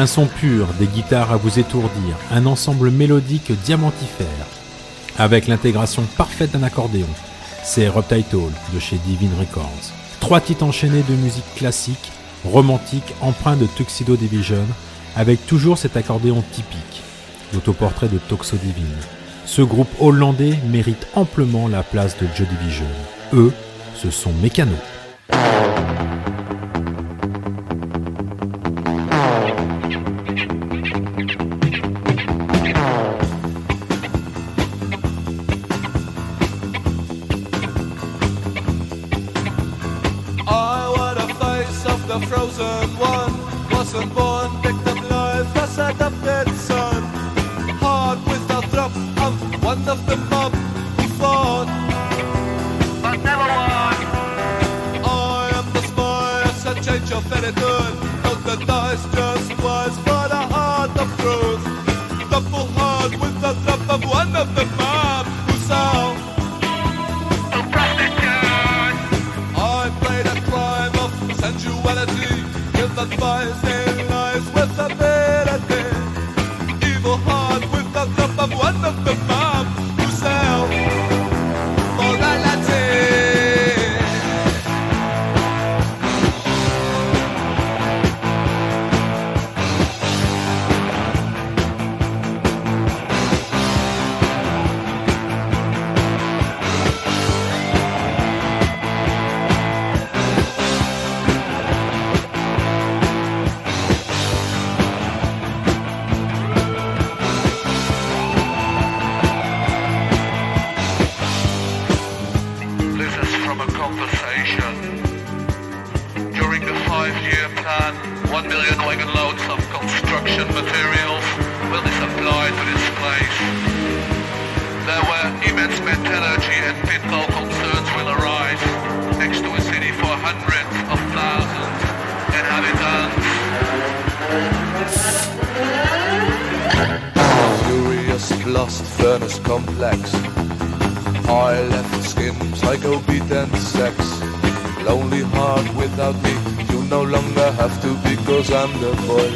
Un son pur, des guitares à vous étourdir, un ensemble mélodique diamantifère, avec l'intégration parfaite d'un accordéon. C'est Reptitle de chez Divine Records. Trois titres enchaînés de musique classique, romantique, empreint de Tuxedo Division, avec toujours cet accordéon typique, l'autoportrait de Toxo Divine. Ce groupe hollandais mérite amplement la place de Joe Division. Eux, ce sont Mécano. Because I'm the voice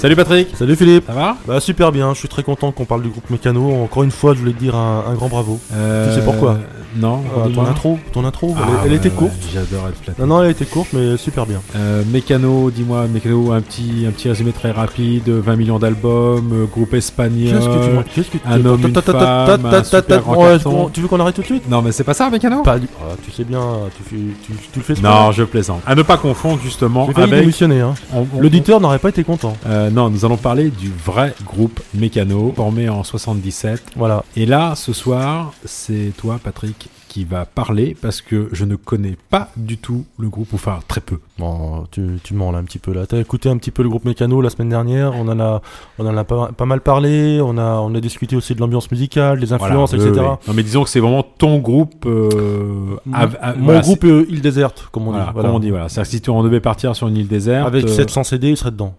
Salut Patrick. Salut Philippe. Ça va? Bah super bien, je suis très content qu'on parle du groupe Mécano. Encore une fois, je voulais te dire un, un grand bravo. Tu sais pourquoi? Non, Ah, ton intro, ton intro, elle, Ah elle était courte. J'adore être. Non non, elle était courte mais super bien. Euh, Mécano, dis-moi, Mécano, un petit, un petit résumé très rapide, 20 millions d'albums, euh, groupe espagnol. Qu'est-ce que tu m'as- qu'est-ce que tu un homme, une femme, un super ouais, tu veux qu'on arrête tout de suite? Non, mais c'est pas ça, Mécano? Pas du- Ah, tu sais bien, tu, fais, tu, tu le fais. Non, je plaisante. À ne pas confondre justement avec. Hein. L'auditeur n'aurait pas été content. Euh, non, nous allons parler du vrai groupe Mécano, formé en 77. Voilà. Et là, ce soir, c'est toi, Patrick, qui va parler parce que je ne connais pas du tout le groupe, enfin très peu. Bon, tu, tu mens là un petit peu là. T'as écouté un petit peu le groupe Mécano la semaine dernière. On en a, on en a pas, pas mal parlé. On a, on a discuté aussi de l'ambiance musicale, des influences, Voilà, etc. oui. Non, mais disons que c'est vraiment ton groupe. euh, Mon voilà, groupe euh, île déserte, comme on Voilà, dit. comme on dit, voilà. C'est-à-dire que si on devait partir sur une île déserte. Avec euh, 700 CD, il serait dedans.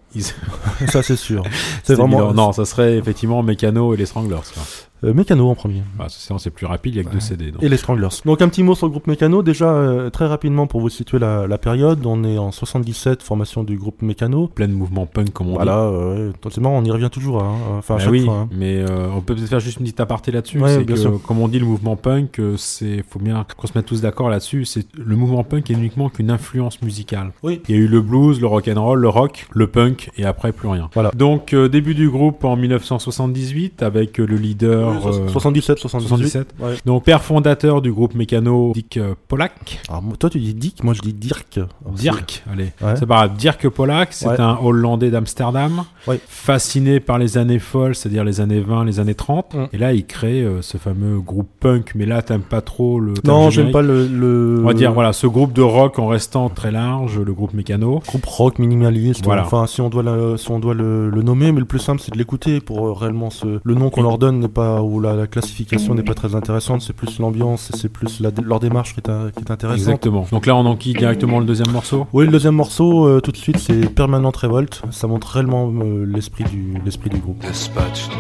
Ça, c'est sûr. c'est C'est vraiment. Non, ça serait effectivement Mécano et les Stranglers. quoi. Euh, Mécano en premier. Bah, c'est plus rapide, il y a que deux CD. donc. Et les Stranglers. Donc un petit mot sur le groupe Mécano. Déjà, euh, très rapidement pour vous situer la, la période, on est en 77, formation du groupe Mécano. Plein de mouvements punk, comme on Voilà, euh, c'est marrant, on y revient toujours. Hein, enfin, à Bah chaque oui, fois. hein. mais euh, on peut peut-être faire juste une petite aparté là-dessus. Ouais, comme on dit, le mouvement punk, euh, c'est faut bien qu'on se mette tous d'accord là-dessus. C'est le mouvement punk est uniquement qu'une influence musicale. Oui. Il y a eu le blues, le rock and roll, le rock, le punk, et après plus rien. Voilà. Donc euh, début du groupe en 1978 avec euh, le leader. Euh, 77, 78. 77. Ouais. Donc père fondateur du groupe mécano Dick euh, Pollack. Alors, moi, toi, tu dis Dick, moi je dis Dirk. Alors, Dirk, allez, Ouais. c'est pas grave. Dirk Pollack, c'est Ouais. un Hollandais d'Amsterdam, fasciné par les années folles, c'est-à-dire les années 20, les années 30. Mm. Et là, il crée euh, ce fameux groupe punk, mais là, t'aimes pas trop le. Non, j'aime pas le, le. On va dire, voilà, ce groupe de rock en restant très large, le groupe mécano. Groupe rock minimaliste. Voilà. Enfin, si on doit, la- si on doit le, le nommer, mais le plus simple, c'est de l'écouter pour euh, réellement se. Le nom qu'on leur donne n'est pas ou la, la classification n'est pas très intéressante. C'est plus l'ambiance et c'est plus la- leur démarche qui est, qui est intéressante. Exactement. Donc là, on enquille directement le deuxième morceau? Oui, le deuxième morceau, euh, tout de suite, c'est Permanent Revolt. Ça montre réellement euh, l'esprit du, l'esprit du groupe. dispatched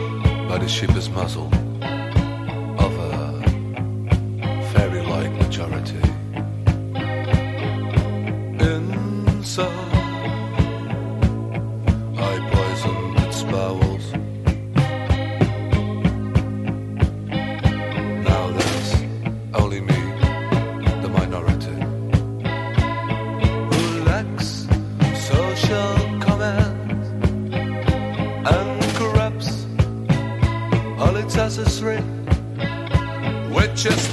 by the muzzle of a fairy-like majority. Inside, which is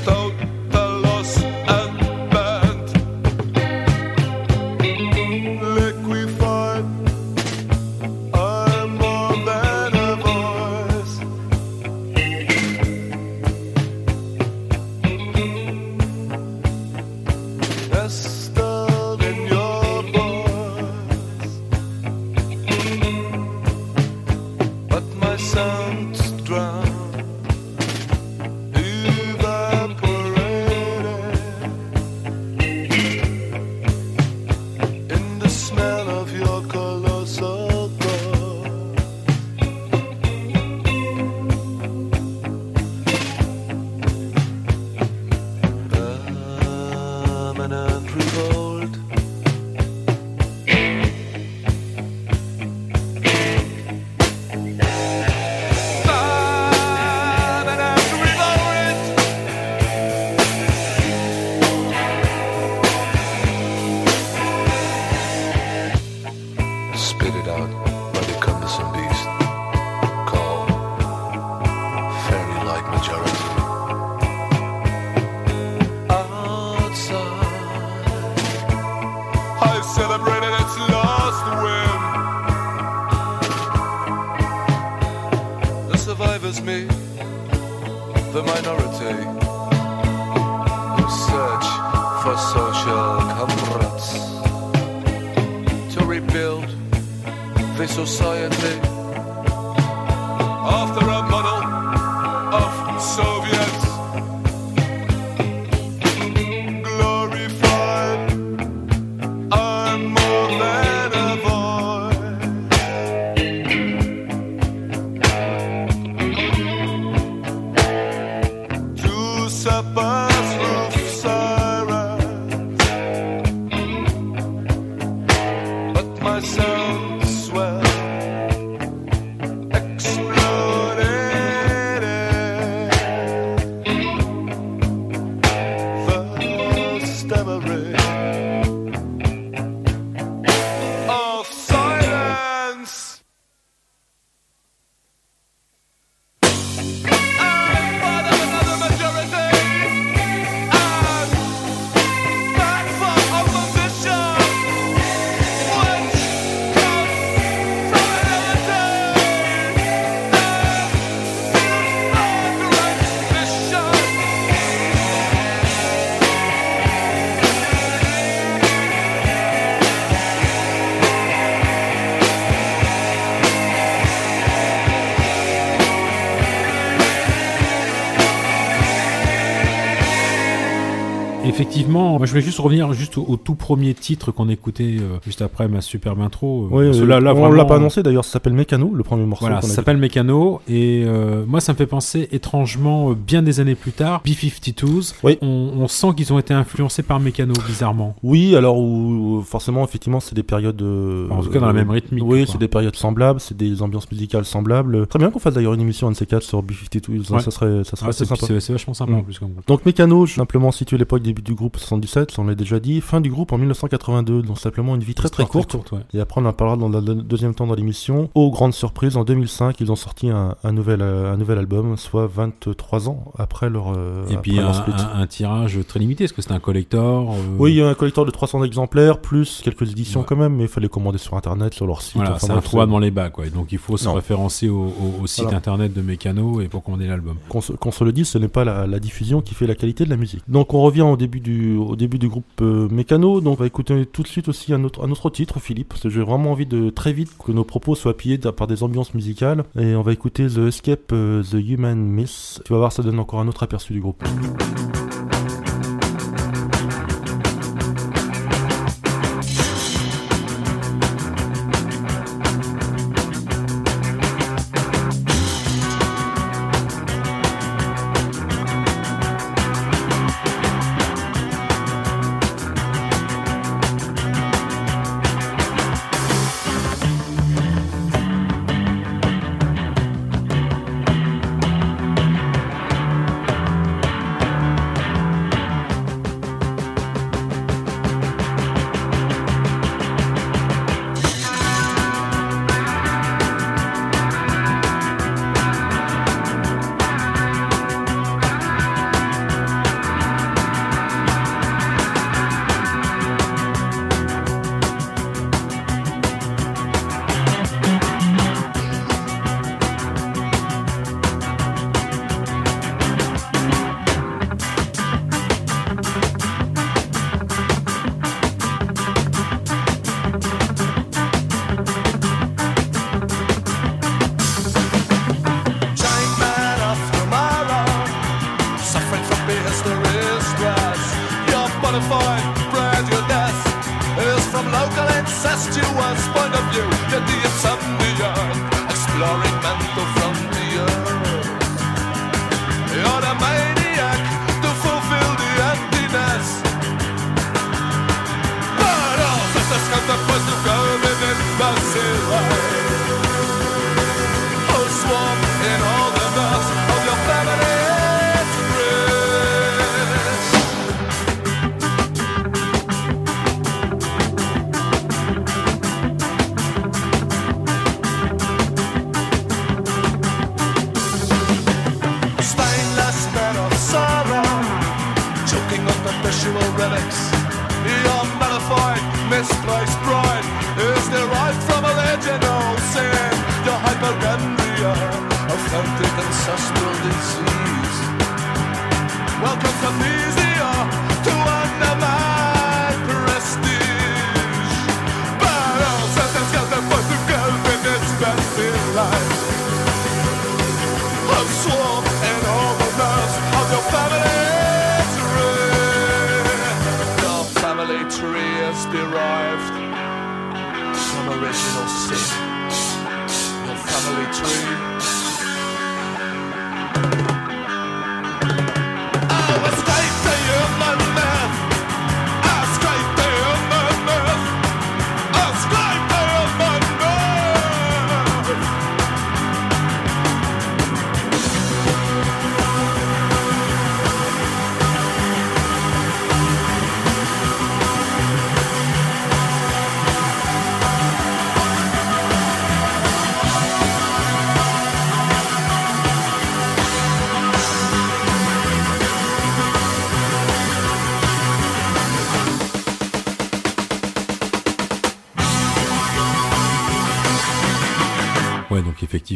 je voulais juste revenir juste au, au tout premier titre qu'on écoutait euh, juste après ma superbe intro. euh, Oui, euh, là, là, on l'a pas annoncé d'ailleurs, ça s'appelle Mécano, le premier morceau. Voilà, ça s'appelle Mécano et euh, moi ça me fait penser étrangement bien des années plus tard, B-52s. Oui. On, on sent qu'ils ont été influencés par Mécano bizarrement. Oui, alors où, forcément, effectivement, c'est des périodes. En tout cas dans la même rythmique. Oui, c'est des périodes semblables, c'est des ambiances musicales semblables. Très bien qu'on fasse d'ailleurs une émission un de ces quatre sur B52, Ouais. ça serait, ça serait Ah, assez c'est sympa. c'est- c'est vachement sympa en Mm. plus comme. Donc Mécano, je simplement situé l'époque début du groupe 77, on l'a déjà dit, fin du groupe en 1982, donc simplement une vie très très courte. ouais. Et après on en parlera dans le deuxième temps dans l'émission. Aux grandes surprises, en 2005, ils ont sorti un, un nouvel, euh, un nouvel album, soit 23 ans après leur, euh, Et après puis leur un, split. un- un tirage très limité, est-ce que c'était un collector euh, Oui, un collector de 300 exemplaires, plus quelques éditions Ouais. quand même, mais il fallait commander sur internet, sur leur site. Voilà, enfin c'est un trou dans les bas, quoi. Et Donc il faut se Non. référencer au, au- au site Voilà. internet de Mécano et pour commander l'album. Qu'on se, le dise, ce n'est pas la, la diffusion qui fait la qualité de la musique. Donc on revient au début du, au début du groupe euh, Mécano. Donc on va écouter tout de suite aussi un autre, un autre titre, Philippe, parce que j'ai vraiment envie de très vite que nos propos soient d- par des ambiances musicales. Et on va écouter The Escape, euh, The Human Myth. Tu vas voir, ça donne encore un autre aperçu du groupe.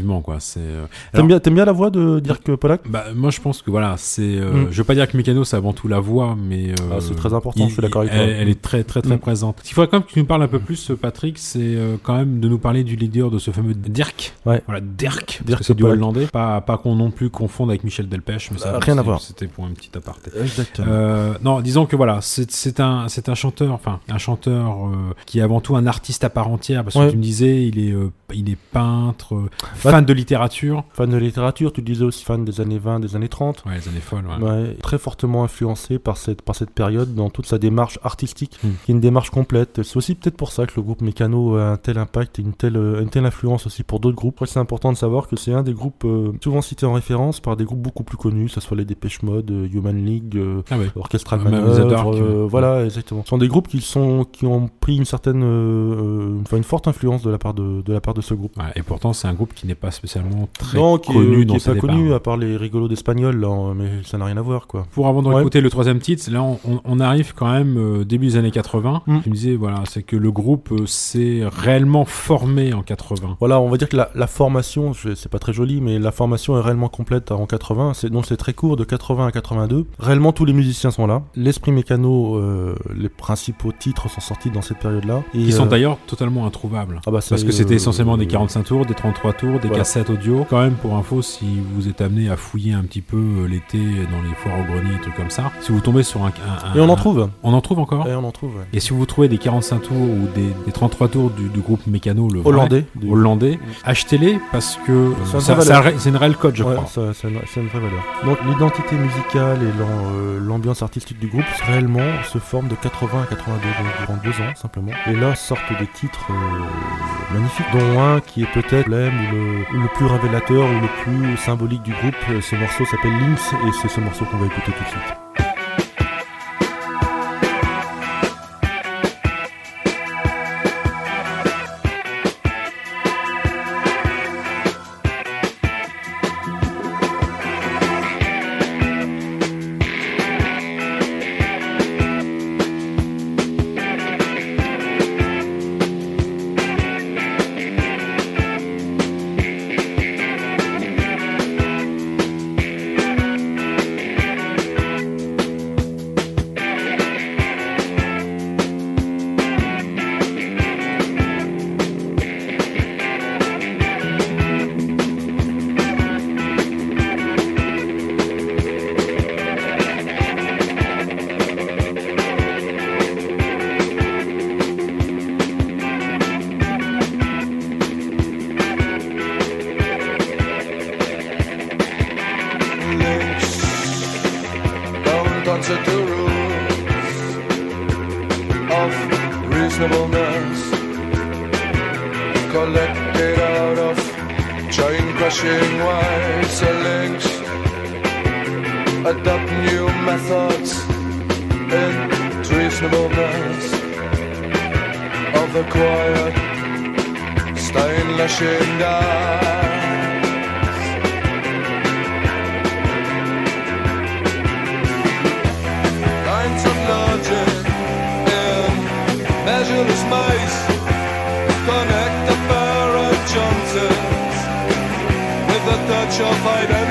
Effectivement, quoi. C'est. euh, T'aimes bien, la voix de Dirk Polak? Bah, moi, je pense que voilà, c'est. euh, Mm. Je veux pas dire que Mécano, c'est avant tout la voix, mais. euh, Ah, c'est très important, il- je suis d'accord avec toi. elle est très, très, très Mm. présente. Ce qu'il faudrait quand même que tu nous parles un peu plus, euh, Patrick, c'est euh, quand même de nous parler du leader de ce fameux Dirk. Ouais. Voilà, Dirk. Dirk c'est du Polak. hollandais. Pas, pas qu'on non plus confonde avec Michel Delpech, mais ça, Euh, rien à voir. C'était pour un petit aparté. Exactement. Non, disons que voilà, c'est un, c'est un chanteur, enfin un chanteur qui est avant tout un artiste à part entière, parce que tu me disais, il est, il est peintre, Bah, fan de littérature. Fan de littérature, tu disais aussi fan des années 20, des années 30. Ouais, les années folles. Ouais. Ouais, très fortement influencé par cette, par cette période dans toute sa démarche artistique, Hmm. qui est une démarche complète. C'est aussi peut-être pour ça que le groupe Mécano a un tel impact et une telle, une telle influence aussi pour d'autres groupes. C'est important de savoir que c'est un des groupes euh, souvent cités en référence par des groupes beaucoup plus connus, que ce soit les Dépêche Mode, euh, Human League, euh, Ah ouais. Orchestral Manœuvre, euh, voilà, exactement. Ce sont des groupes qui sont qui ont pris une certaine, enfin une forte influence de la part de, de la part de ce groupe. Ouais, et pourtant, c'est un groupe qui n'est pas spécialement très non, qui connu est, dans qui est pas connu à part les rigolos d'espagnol, là, hein, mais ça n'a rien à voir, quoi. Pour avant Ouais. d'écouter le troisième titre, là on, arrive quand même euh, début des années 80. Mm. Tu me disais, voilà, c'est que le groupe euh, s'est réellement formé en 80. Voilà, on va dire que la, la formation, je- c'est pas très joli, mais la formation est réellement complète en 80. C'est donc c'est très court, de 80 à 82. Réellement, tous les musiciens sont là. L'esprit mécano, euh, les principaux titres sont sortis dans cette période-là. Qui sont euh, d'ailleurs totalement introuvables. ah bah, Parce que c'était euh, essentiellement des 45 tours, des 33 tours, des voilà. cassettes audio. Quand même, pour info, si vous êtes amené à fouiller un petit peu euh, l'été dans les foires au grenier et trucs comme ça, si vous tombez sur un. Et on en trouve. On en trouve encore Et on en trouve. ouais. Et si vous trouvez des 45 tours ou des, des 33 tours du, du groupe Mécano, le vrai, Hollandais. du- hollandais, achetez-les parce que euh, C'est une réelle code, je Ouais, crois. c'est une, vraie valeur. Donc l'identité musicale et euh, l'ambiance artistique du groupe réellement se forment de 80 à 82 donc durant deux ans simplement. Et là sortent des titres euh, magnifiques, dont un qui est peut-être l'emblème ou le, le plus révélateur ou le plus symbolique du groupe. Ce morceau s'appelle Lynx et c'est ce morceau qu'on va écouter tout de suite. With a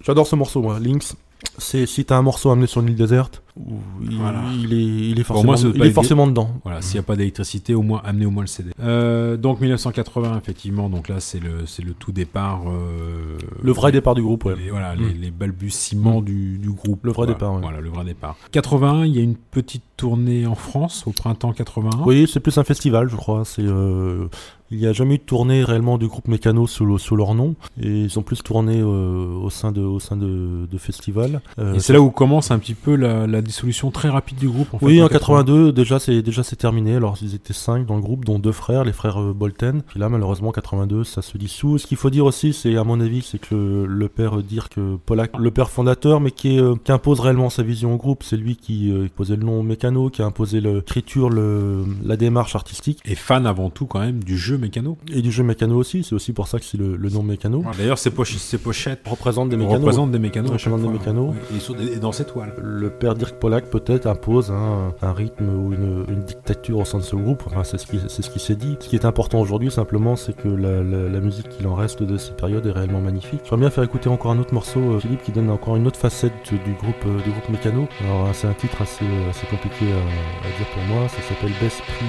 J'adore ce morceau, moi. Lynx, c'est si t'as un morceau amené sur une île déserte, où il, Voilà. il est, il est Pour forcément, moi, il est forcément dedans. Voilà, s'il n'y a pas d'électricité, au moins amenez au moins le CD. Euh, donc 1980, effectivement, donc là c'est le c'est le tout départ. euh, Le vrai départ du groupe, ouais. les, voilà, Mm. les, les balbutiements du, du groupe. Le vrai Voilà, départ, ouais. Voilà, le vrai départ. 81, il y a une petite tournée en France au printemps 81. Oui, c'est plus un festival, je crois. C'est, euh, il n'y a jamais eu de tournée réellement du groupe Mécano sous, le- sous leur nom. Et ils ont plus tourné euh, au sein de, au sein de, de festivals. Euh, Et c'est là où commence un petit peu la, la dissolution très rapide du groupe. En fait, oui, en 82, déjà c'est déjà c'est terminé. Alors ils étaient cinq dans le groupe, dont deux frères, les frères euh, Bolten. Puis là, malheureusement, 82, ça se dissout. Ce qu'il faut dire aussi, c'est à mon avis, c'est que le, le père euh, Dirk Polak, le père fondateur, mais qui, est, euh, qui impose réellement sa vision au groupe, c'est lui qui euh, posait le nom Mécano, qui a imposé l'écriture, le, la démarche artistique Et fan avant tout quand même du jeu mécano. et du jeu Mécano aussi. C'est aussi pour ça que c'est le, le nom Mécano. D'ailleurs, ces, poche- ces pochettes des mécanos. représentent des mécanos. Représentent des mécanos. Oui, Et, sur des- et dans cette toile. Le père Dirk Polak peut-être impose un, rythme ou une, dictature au sein de ce groupe. C'est ce qui, s'est dit. Ce qui est important aujourd'hui, simplement, c'est que la, musique qu'il en reste de cette période est réellement magnifique. J'aimerais bien faire écouter encore un autre morceau, euh, Philippe, qui donne encore une autre facette du groupe, euh, du groupe Mécano. Alors, euh, c'est un titre assez, assez compliqué à, dire pour moi. Ça s'appelle Besprit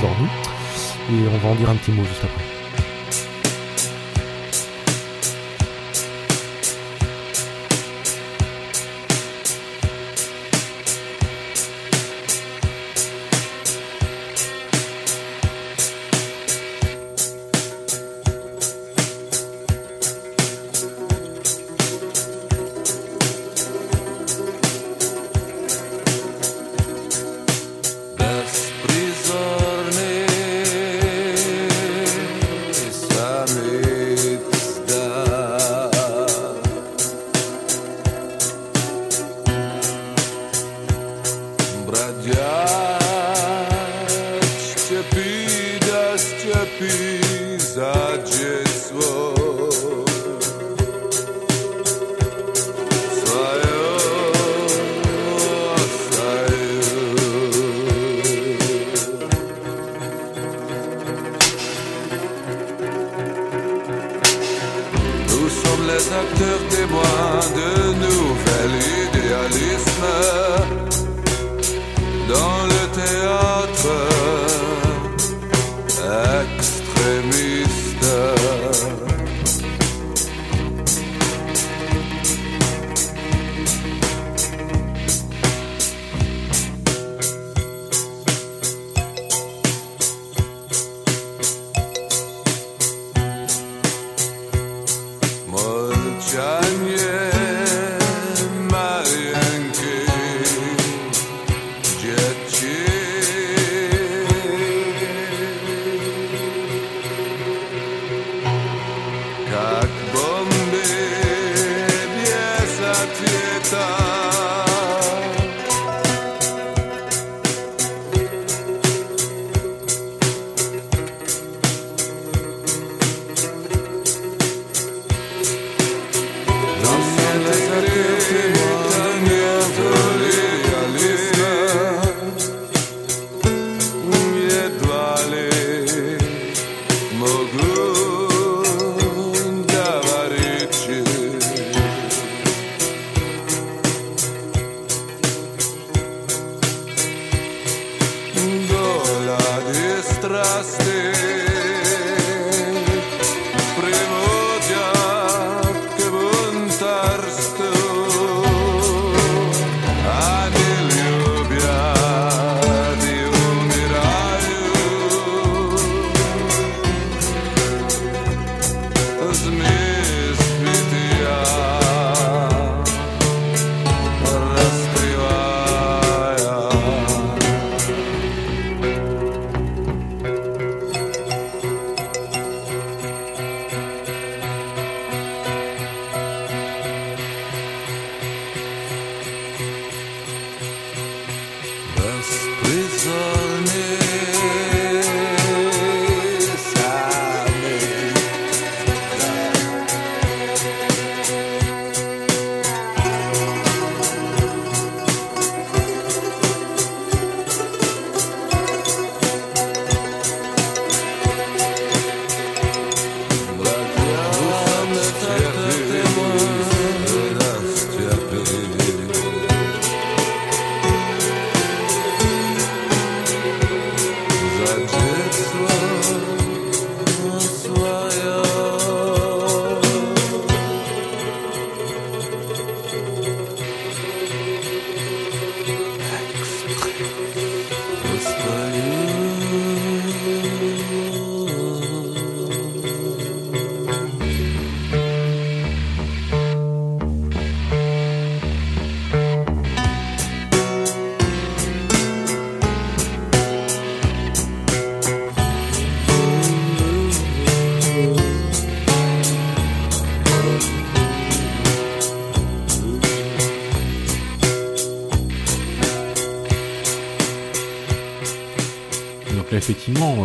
Zornu. Et on va en dire un petit mot juste après.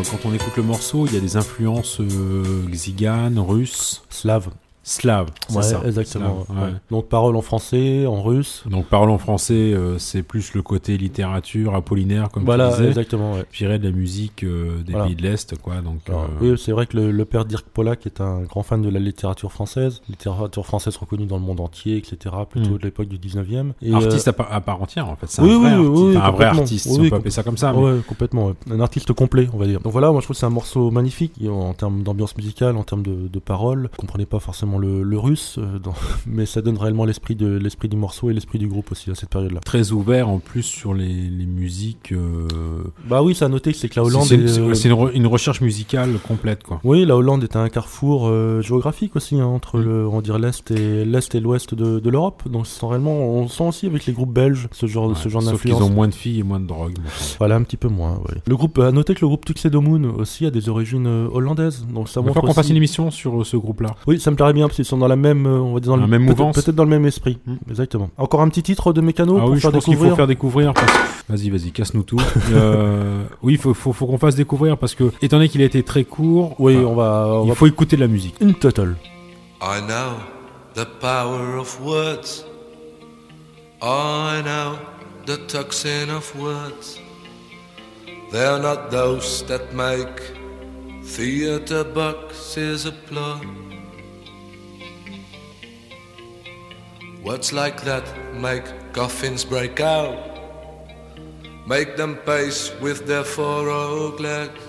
Quand on écoute le morceau, il y a des influences euh, russes, Slave. slaves. C'est Ouais, ça. exactement. Ouais. Donc paroles en français, en russe. Donc parole en français, euh, c'est plus le côté littérature, apollinaire, comme voilà, tu disais. exactement. Ouais. De la musique euh, des Voilà. pays de l'Est, quoi. Donc, Alors, euh, Oui, c'est vrai que le, le père Dirk Pollack est un grand fan de la littérature française, littérature française reconnue dans le monde entier, etc. Plutôt Mm. de l'époque du 19e. Et, artiste à, part, à part entière, en fait. C'est oui, vrai oui, artiste. oui, un vrai artiste, si on peut appeler ça comme ça. mais- complètement. Un artiste complet, on va dire. Donc voilà, moi je trouve que c'est un morceau magnifique en termes d'ambiance musicale, en termes de, de paroles. Je comprenais pas forcément le, le russe, euh, dans- mais ça donne réellement l'esprit de l'esprit du morceau et l'esprit du groupe aussi à cette période-là. Très ouvert en plus sur les, les musiques. euh, Bah oui, ça a noté que c'est que la Hollande. c'est est, c'est- euh, une, re- une recherche musicale complète, quoi. Oui, la Hollande est un carrefour euh, géographique aussi hein, entre Mm. le, on dire l'est et l'est et l'ouest de, de l'Europe. Donc réellement, on sent aussi avec les groupes belges ce genre, Ouais, ce genre Sauf qu'ils d'influence. ont moins de filles et moins de drogue. Voilà, un petit peu moins. oui. Le groupe, à noter que le groupe Tuxedo Moon aussi a des origines hollandaises. Donc ça montre faire qu'on fasse une émission sur ce groupe-là. Oui, ça me plairait bien parce qu'ils sont dans la même, euh, on va dire dans La le même mouvance. Peut-être dans le même esprit. Mm. Exactement. Encore un petit titre de Mécano ah pour oui, je faire pense qu'il découvrir. faut faire découvrir. parce- Vas-y, vas-y, casse-nous tout. Euh, oui, il faut, faut, faut qu'on fasse découvrir parce que, étant donné qu'il a été très court, Oui, enfin, on va, on il va... faut écouter de la musique. une total. I know the power of words. I know the toxin of words. They're not those that make theater boxes applaud. Words like that make coffins break out, make them pace with their four oak legs.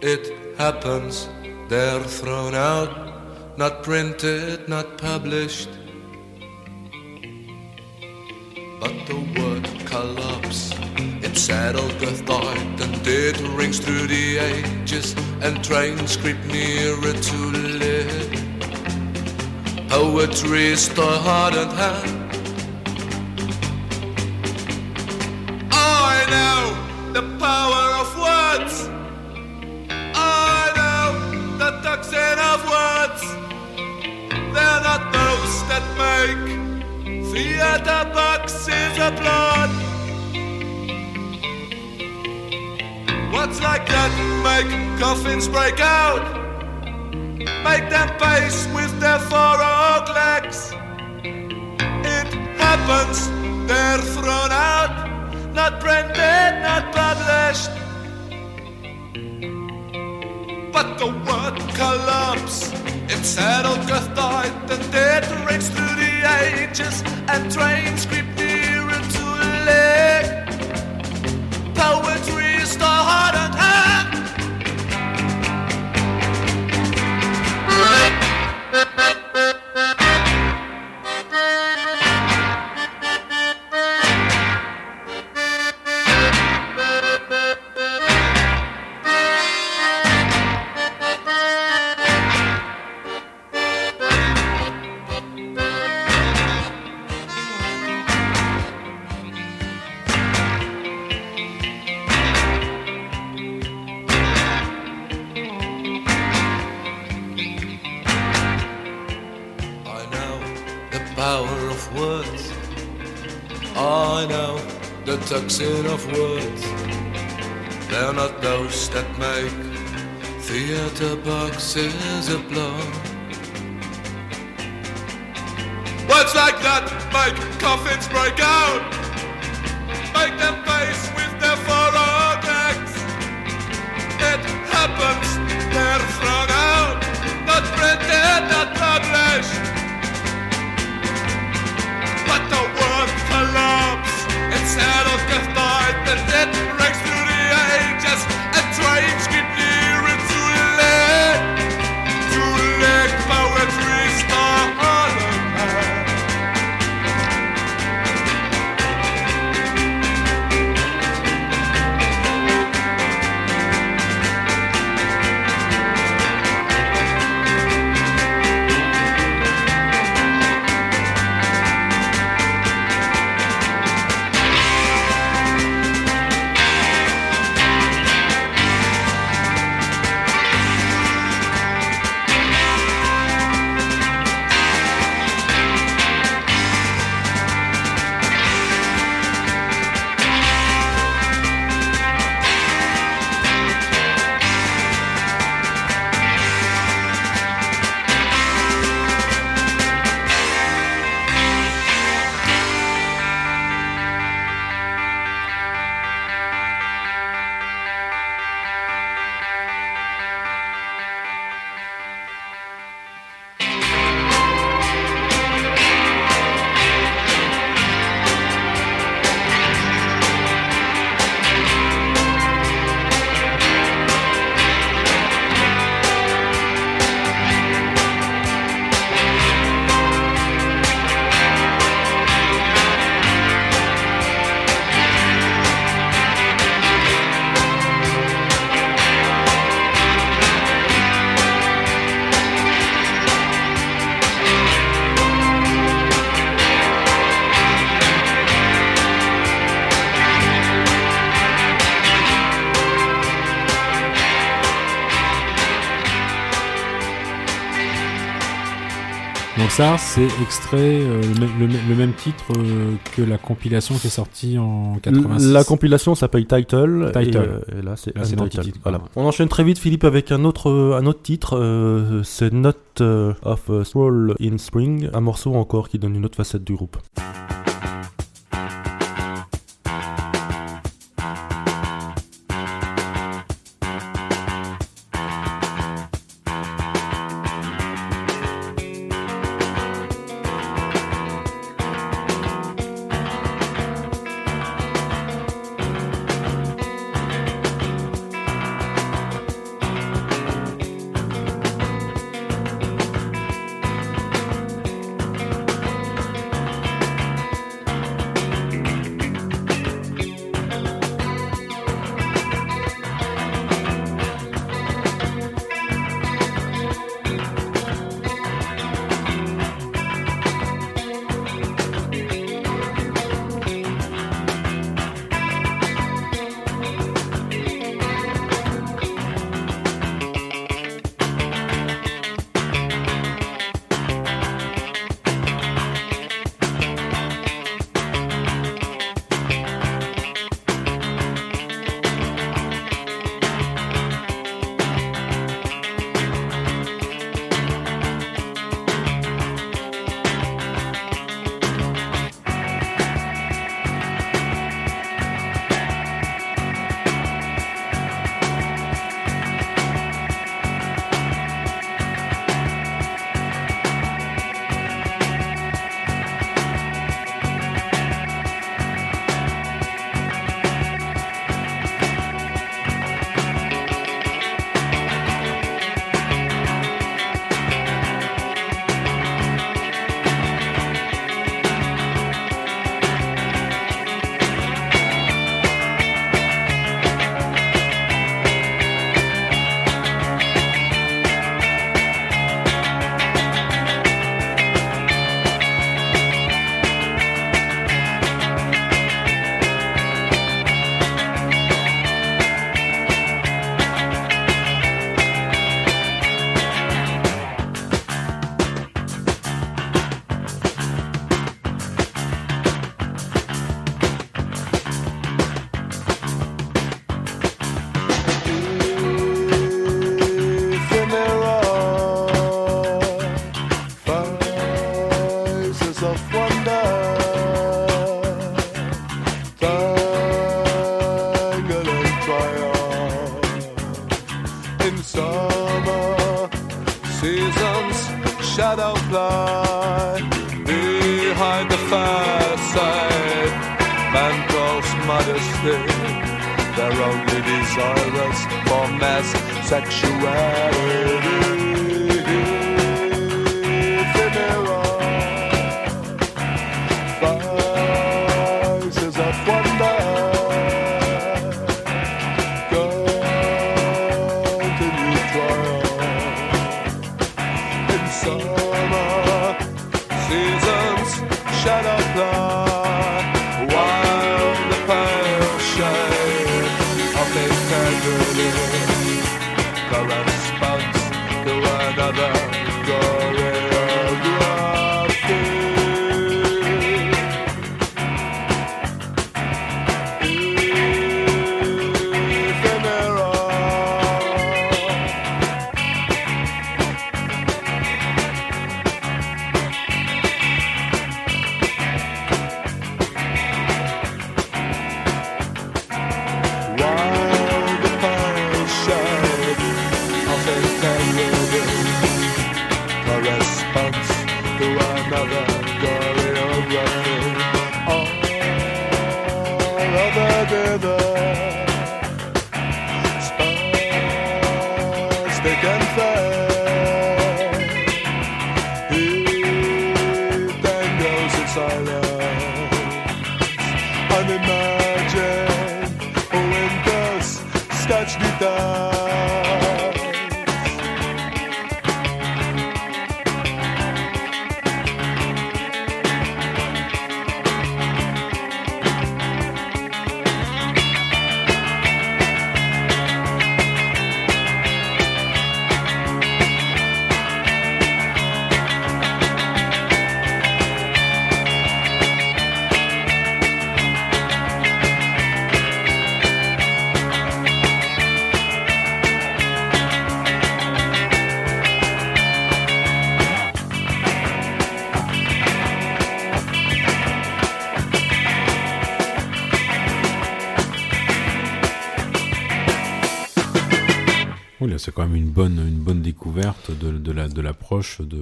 It happens, they're thrown out, not printed, not published. But the word collapse, it settled the thought and it rings through the ages and trains creep nearer to live. Poetry is the heart and hand. I know the power of words. I know the toxin of words. They're not those that make theater boxes applaud. What's like that make coffins break out? Make them pace with their four oak legs. It happens, they're thrown out, not printed, not published. But the word collapse in settled died, the dead rings through the ages and trains creep nearer to lake. Poetry is the heart the of words. They're not those that make theater boxes applaud. Words like that make coffins break out. Ça, c'est extrait, euh, le, même- le même- le même titre euh, que la compilation qui est sortie en 86. La compilation s'appelle Title. Title. Et, euh, et là, c'est Untitled. Voilà. On enchaîne très vite, Philippe, avec un autre, un autre titre. c'est Not of a Stroll in Spring. Un morceau encore qui donne une autre facette du groupe. C'est quand même une bonne, une bonne découverte de, de la, de l'approche de,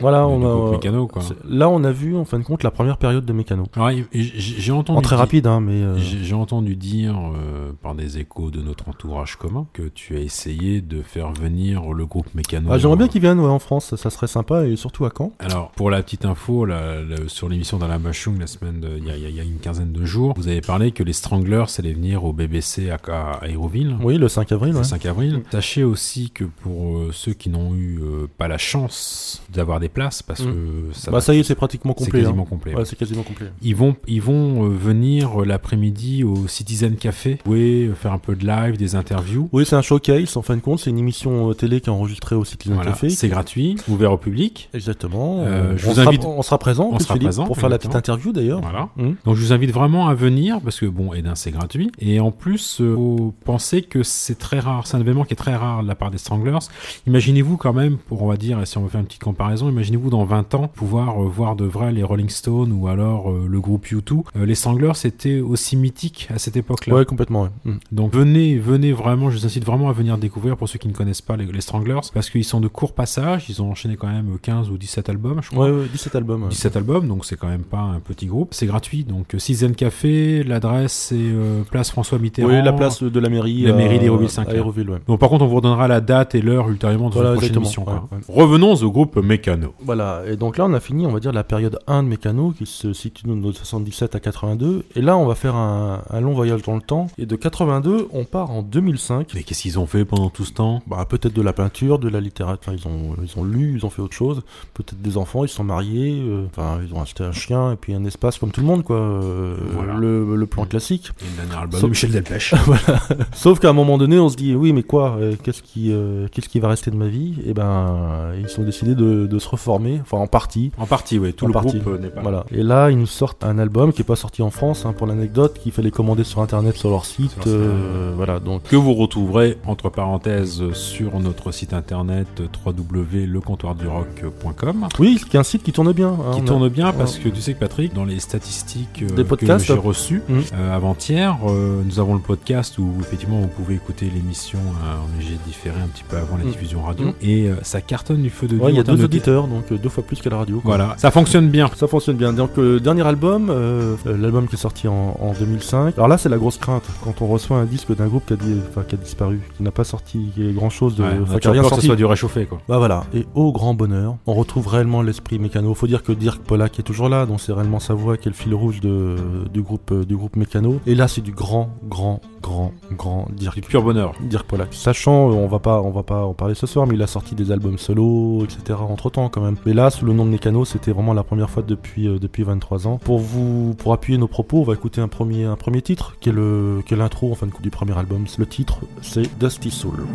Voilà, on. Mécano, quoi. Là, on a vu en fin de compte la première période de Mécano. J'ai entendu. En très dire- rapide, hein, mais. euh, J'ai j'ai entendu dire euh, par des échos de notre entourage commun que tu as essayé de faire venir le groupe Mécano. ah, J'aimerais bien qu'ils viennent ouais, en France, ça serait sympa, et surtout à Caen. Alors, pour la petite info, là, là, sur l'émission la Machung la semaine, il y, a- y y une quinzaine de jours, vous avez parlé que les Stranglers allaient venir au BBC à, à Aéroville. Oui, le 5 avril. le ouais. 5 avril. Sachez aussi que pour euh, ceux qui n'ont eu euh, pas la chance d'avoir des places, parce Mm. que ça, Bah, ça y est, c'est pratiquement c'est complet. quasiment hein. complet. Ouais, c'est quasiment complet. Ils vont, ils vont euh, venir l'après-midi au Citizen Café, jouer, euh, faire un peu de live, des interviews. Oui, c'est un showcase, en fin de compte, c'est une émission euh, télé qui est enregistrée au Citizen Voilà, Café. c'est gratuit, ouvert au public. Exactement. Euh, on, je vous sera, invite- on sera présent, en on sera Philippe, présent, pour faire la petite interview d'ailleurs. Voilà. Hum. Donc je vous invite vraiment à venir parce que bon, et d'un c'est gratuit et en plus euh, faut penser que c'est très rare, c'est un événement qui est très rare de la part des Stranglers. Imaginez-vous quand même, pour on va dire, si on veut faire une petite comparaison, imaginez-vous dans 20 ans pouvoir euh, voir de vrai les Rolling Stones ou alors le groupe U2. Euh, les Stranglers c'était aussi mythique à cette époque-là. Ouais, complètement. ouais. Hum. Donc venez, venez vraiment, je vous incite vraiment à venir découvrir pour ceux qui ne connaissent pas les, les Stranglers parce qu'ils sont de courts passages, ils ont enchaîné quand même 15 ou 17 albums, je crois. Ouais, ouais, 17 albums. ouais. 17 albums, donc c'est quand même pas un petit groupe. C'est gratuit, donc euh, Citizen Café, l'adresse c'est euh, place François Mitterrand. Oui, la place de la mairie. La mairie à Hérouville, ouais. Donc par contre, on vous redonnera la date et l'heure ultérieurement dans Voilà, une prochaine émission. quoi. Revenons au groupe Mécano. Voilà, et donc là on a fini, on va dire, la période 1 de Mécano qui se situe de 77 à 82. Et là on va faire un, un long voyage dans le temps. Et de 82, on part en 2005. Mais qu'est-ce qu'ils ont fait pendant tout ce temps? Bah, peut-être de la peinture, de la littérature. Enfin, ils ont, ils ont lu, ils ont fait autre chose. Peut-être des enfants, ils se sont mariés. euh, Enfin, ils ont acheté un chien et puis un espace comme tout le monde, quoi. euh, Voilà. le, le plan classique. Et le dernier album Sauf- Michel Delpech. Sauf qu'à un moment donné, on se dit, oui, mais quoi euh, Qu'est-ce qui, euh, qu'est-ce qui va rester de ma vie? Et ben, ils ont décidé de, de se reformer, enfin en partie. en partie, oui. Tout En le partie. groupe n'est pas. Voilà. Et là, ils nous sortent un album qui est pas sorti en France, hein, pour l'anecdote, qu'il fallait commander sur internet sur leur site. Sur leur site, euh, voilà, donc. Que vous retrouverez entre parenthèses sur notre site internet www.lecomptoirdurock.com. Oui, qui est un site qui tourne bien. hein, qui a- tourne bien parce que tu sais que Patrick, dans les statistiques euh, Des podcasts. que j'ai reçues euh, avant-hier, euh, nous avons le podcast où effectivement vous pouvez écouter l'émission euh, en obligé de différer un petit peu avant la Mm. diffusion radio. Mm. Et euh, ça cartonne du feu de Dieu. Ouais, il y a deux de- auditeurs, donc euh, deux fois plus qu'à la radio. quoi. Voilà, ça fonctionne bien. Ça fonctionne bien. Donc le dernier album, euh, euh, l'album qui est sorti en, en 2005. Alors là, c'est la grosse crainte quand on reçoit un disque d'un groupe qui a, dit, enfin, qui a disparu, qui n'a pas sorti grand chose de, Ouais, enfin, a qui a rien que ce soit du réchauffé, quoi. Bah voilà. Et au grand bonheur, on retrouve réellement l'esprit mécano. Faut dire que Dirk Pollack est toujours là, donc c'est réellement sa voix qui est le fil rouge de, du groupe euh, du groupe mécano. Et là, c'est du grand, grand, grand, grand Dirk. Du pur bonheur. Dirk Pollack. Sachant, euh, on va pas, on va pas en parler ce soir, mais il a sorti des albums solo, etc. Entre temps quand même. Mais là, sous le nom de Mécano, c'était vraiment la première fois depuis euh, depuis 23 ans. Pour vous, pour appuyer nos propos, on va écouter un premier un premier titre qui est le qui est l'intro en fin de compte du premier album. Le titre, c'est Dusty Soul.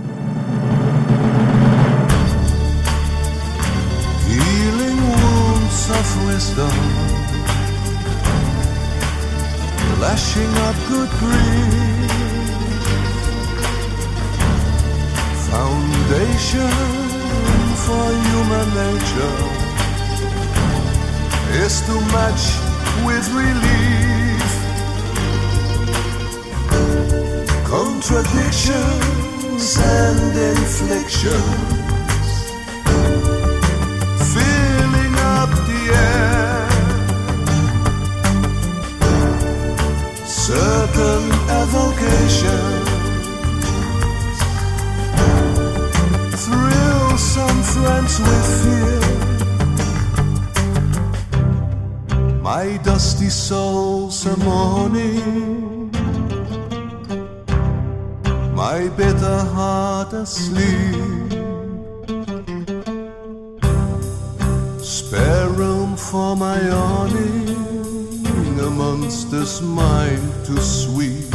Healing wounds of wisdom, lashing up good grief, foundation for human nature is to match with relief. Contradictions and inflictions filling up the air. Certain evocations thrill some friends with fear. My dusty soul's a mourning, my bitter heart asleep. Spare room for my yawning, a monster's mind to sweep.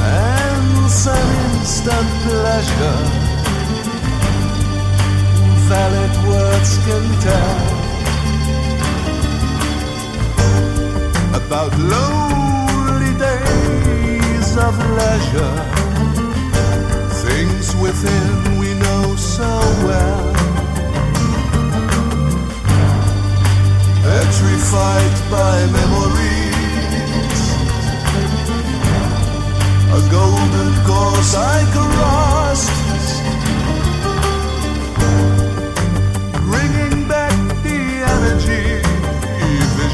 And some instant pleasure, words can tell about lonely days of leisure, things within we know so well. Petrified by memories, a golden course I crossed,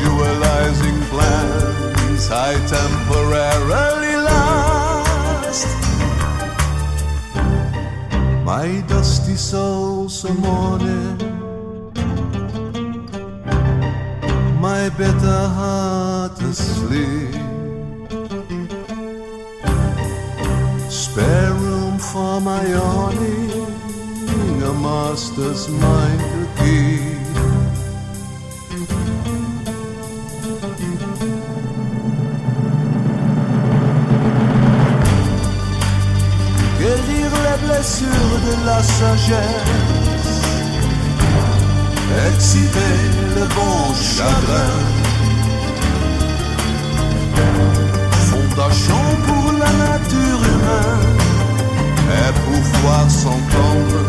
visualizing plans I temporarily lost. My dusty soul's a mourning, my better heart asleep. Spare room for my yawning, a master's mind to keep. Blessures de la sagesse, exciter le bon chagrin. Fondation pour la nature humaine et pouvoir s'entendre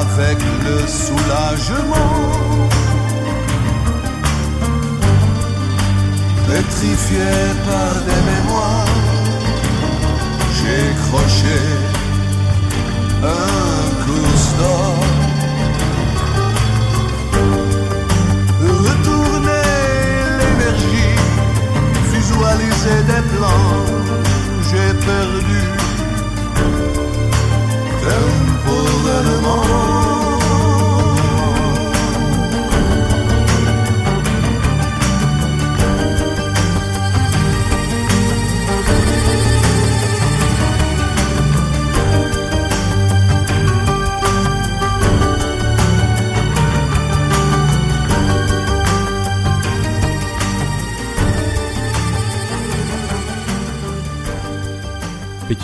avec le soulagement. Pétrifié par des mémoires, j'ai croché un cloustard. Retourner l'énergie, visualiser des plans, j'ai perdu temporairement.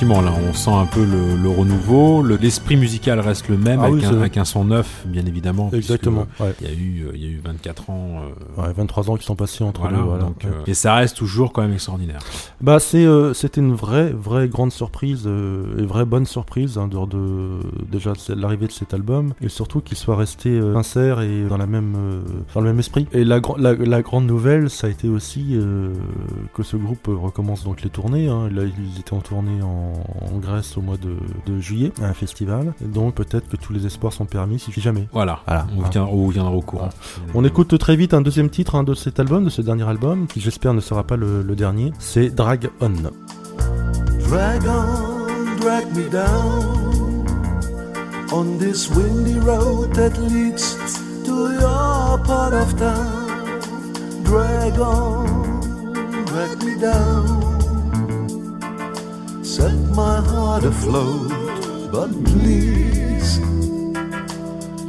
Effectivement, là, on sent un peu le, le renouveau. Le- L'esprit musical reste le même, Ah avec, oui, un, avec un son neuf, bien évidemment. Exactement. Ouais. Il y, a eu, euh, il y a eu 24 ans. euh, Ouais, 23 ans qui sont passés entre voilà, deux. Voilà. donc, Ouais. euh, et ça reste toujours quand même extraordinaire. Bah euh, c'était une vraie vraie grande surprise euh, et vraie bonne surprise hein, de, de déjà de l'arrivée de cet album et surtout qu'il soit resté euh, sincère et dans la même euh, dans le même esprit. Et la, gr- la, la grande nouvelle ça a été aussi euh, que ce groupe euh, recommence donc les tournées. Hein. Là ils étaient en tournée en, en Grèce au mois de, de juillet à un festival. Et donc peut-être que tous les espoirs sont permis si jamais. Voilà, Voilà. on, Hein. viendra, on viendra au courant. On écoute très vite un deuxième titre hein, de cet album, de ce dernier album, qui j'espère ne sera pas le, le dernier. C'est Drag On. Drag on, drag me down on this windy road that leads to your part of town. Drag on, drag me down. Set my heart afloat, but please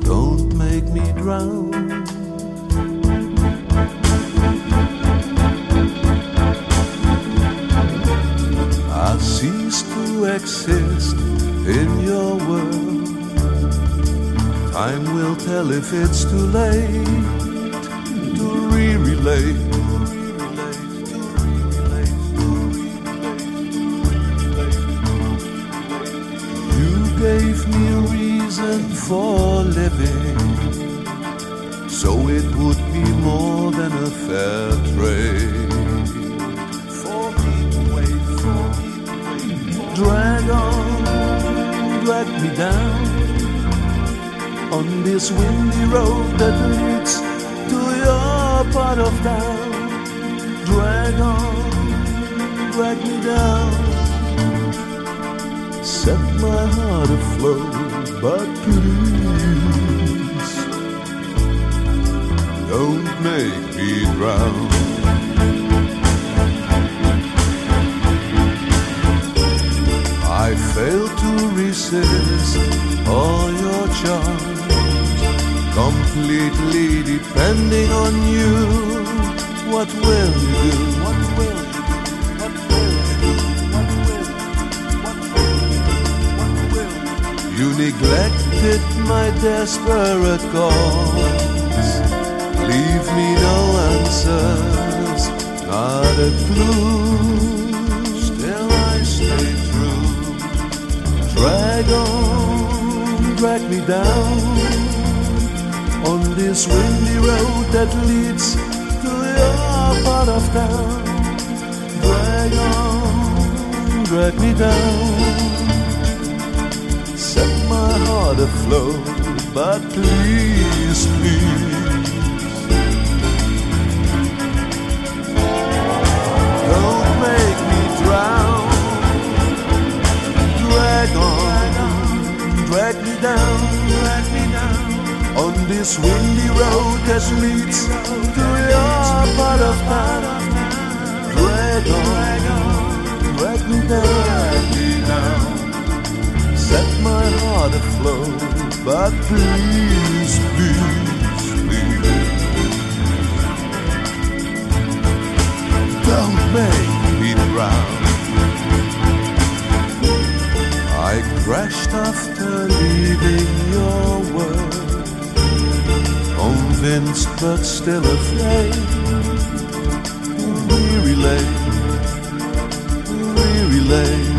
don't make me drown. I cease to exist in your world. Time will tell if it's too late to re-relate. You gave me a reason for living, so it would be more than a fair trade for me to wait, for me. Drag on, drag me down on this windy road that leads to your part of town. Drag on, drag me down. Set my heart afloat, but please don't make me drown. I fail to resist all your charms, completely depending on you. What will you do? What you neglected my desperate calls. Leave me no answers, not a clue. Still I stay true. Drag on, drag me down on this windy road that leads to your part of town. Drag on, drag me down. Heart afloat, but please, please. Don't make me drown. Drag on, drag me down, drag me down on this windy road that leads to your part of town. Drag on, drag me down, drag me down. Set my heart afloat, but please, please, please. Don't make me drown. I crashed after leaving your world, convinced but still afraid. We relate, we relate,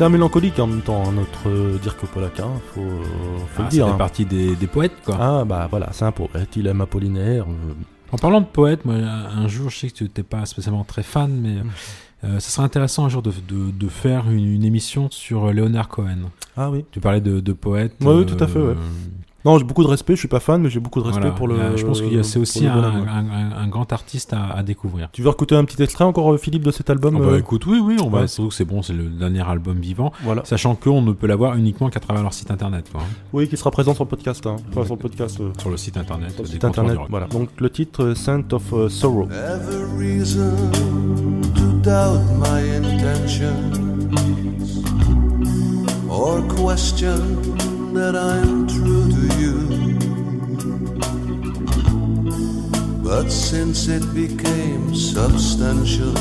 C'est un mélancolique en même temps, notre euh, Dirk Polak, hein, faut, euh, faut Ah, le dire. Ça fait hein. partie des, des poètes, quoi. Ah bah voilà, c'est un poète, il aime Apollinaire. euh, En parlant de poète, moi, un jour, je sais que tu n'étais pas spécialement très fan, mais Mm. euh, ça serait intéressant un jour de, de, de faire une, une émission sur Leonard Cohen. Ah oui. Tu parlais de, de poète. Ouais, oui, tout à fait, ouais. Non, j'ai beaucoup de respect, je suis pas fan, mais j'ai beaucoup de respect voilà. pour le. Euh, je pense qu'il y a c'est aussi un, bonhomme, ouais. un- un- un grand artiste à, à découvrir. Tu veux écouter un petit extrait encore, euh, Philippe, de cet album Oh, bah, euh, écoute, oui, oui, on va. ouais. Surtout que c'est bon, c'est le dernier album vivant, Voilà. sachant qu'on ne peut l'avoir uniquement qu'à travers leur site internet, quoi, hein. Oui, qui sera présent sur le podcast. Hein. Enfin, sur le podcast. euh, sur le site internet. sur le des site internet. Voilà. Donc le titre Scent of Sorrow. Ever reason to doubt my intentions or question that I'm true you. But since it became substantial,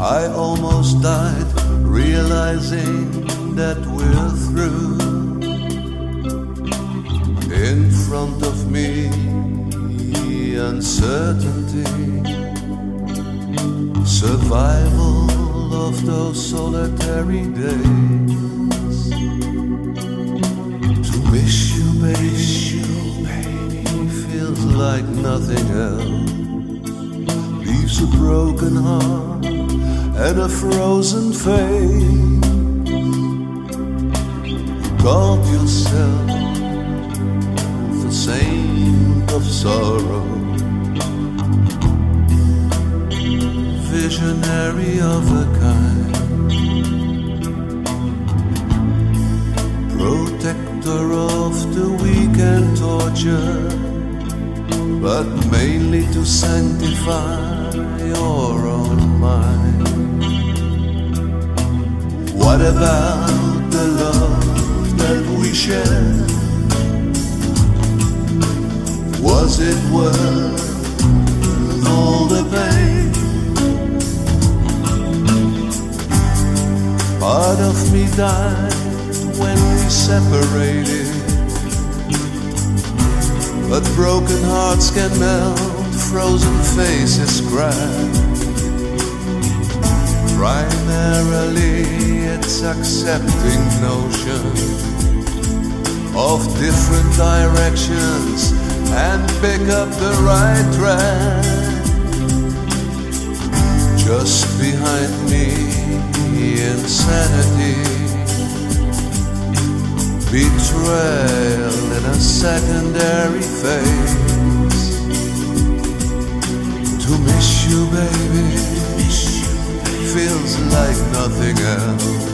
I almost died realizing that we're through. In front of me, uncertainty, survival of those solitary days. Baby, feels like nothing else. Leaves a broken heart and a frozen face. You Called yourself the saint of sorrow, visionary of a kind, protector of the weak and tortured, but mainly to sanctify your own mind. What about the love that we shared? Was it worth all the pain? Part of me died when separated. But broken hearts can melt, frozen faces crack. Primarily, it's accepting notion of different directions and pick up the right track. Just behind me, insanity, betrayal in a secondary phase. To miss you, baby, feels like nothing else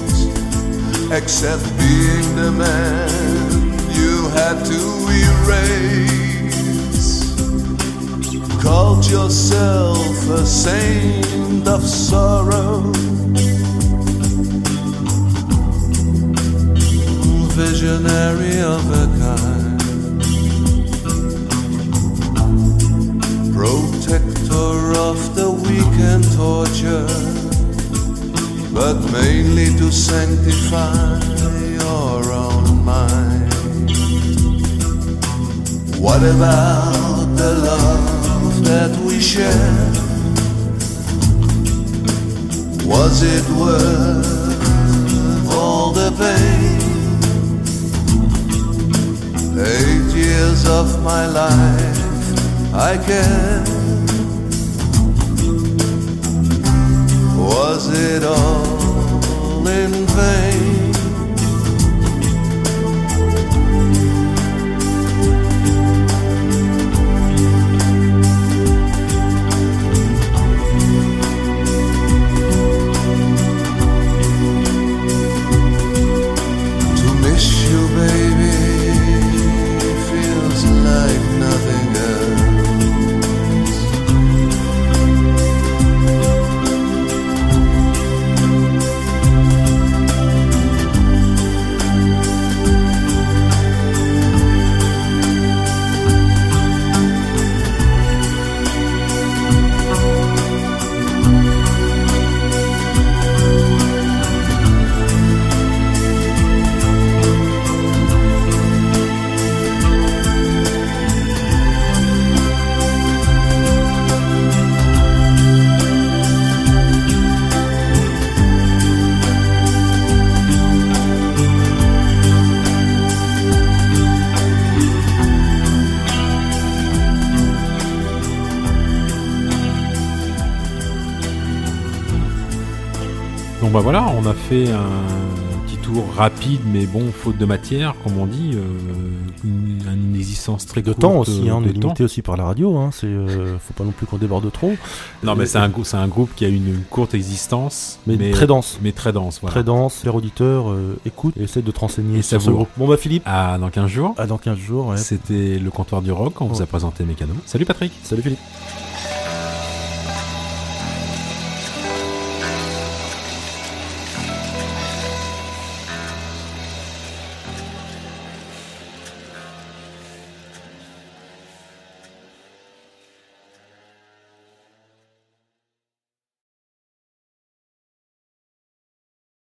except being the man you had to erase. Called yourself a saint of sorrow, visionary of a kind, protector of the weak and tortured but mainly to sanctify your own mind. What about the love that we shared? Was it worth all the pain? Eight years of my life I can Was it all in vain? Rapide, mais bon, faute de matière, comme on dit, euh, une, une existence très De courte, temps aussi, hein, on de est temps. limité aussi par la radio. Hein, c'est, euh, faut pas non plus qu'on déborde trop. Non, mais c'est un, c'est un groupe qui a une courte existence, Mais, très dense. mais très dense. Voilà. Très dense. Les auditeurs euh, écoutent et essaient de te renseigner Et sur ce groupe. Bon bah Philippe, À dans 15 jours. à dans 15 jours. ouais. C'était le comptoir du rock. On vous Ouais. a présenté Mécano. Salut Patrick. Salut Philippe.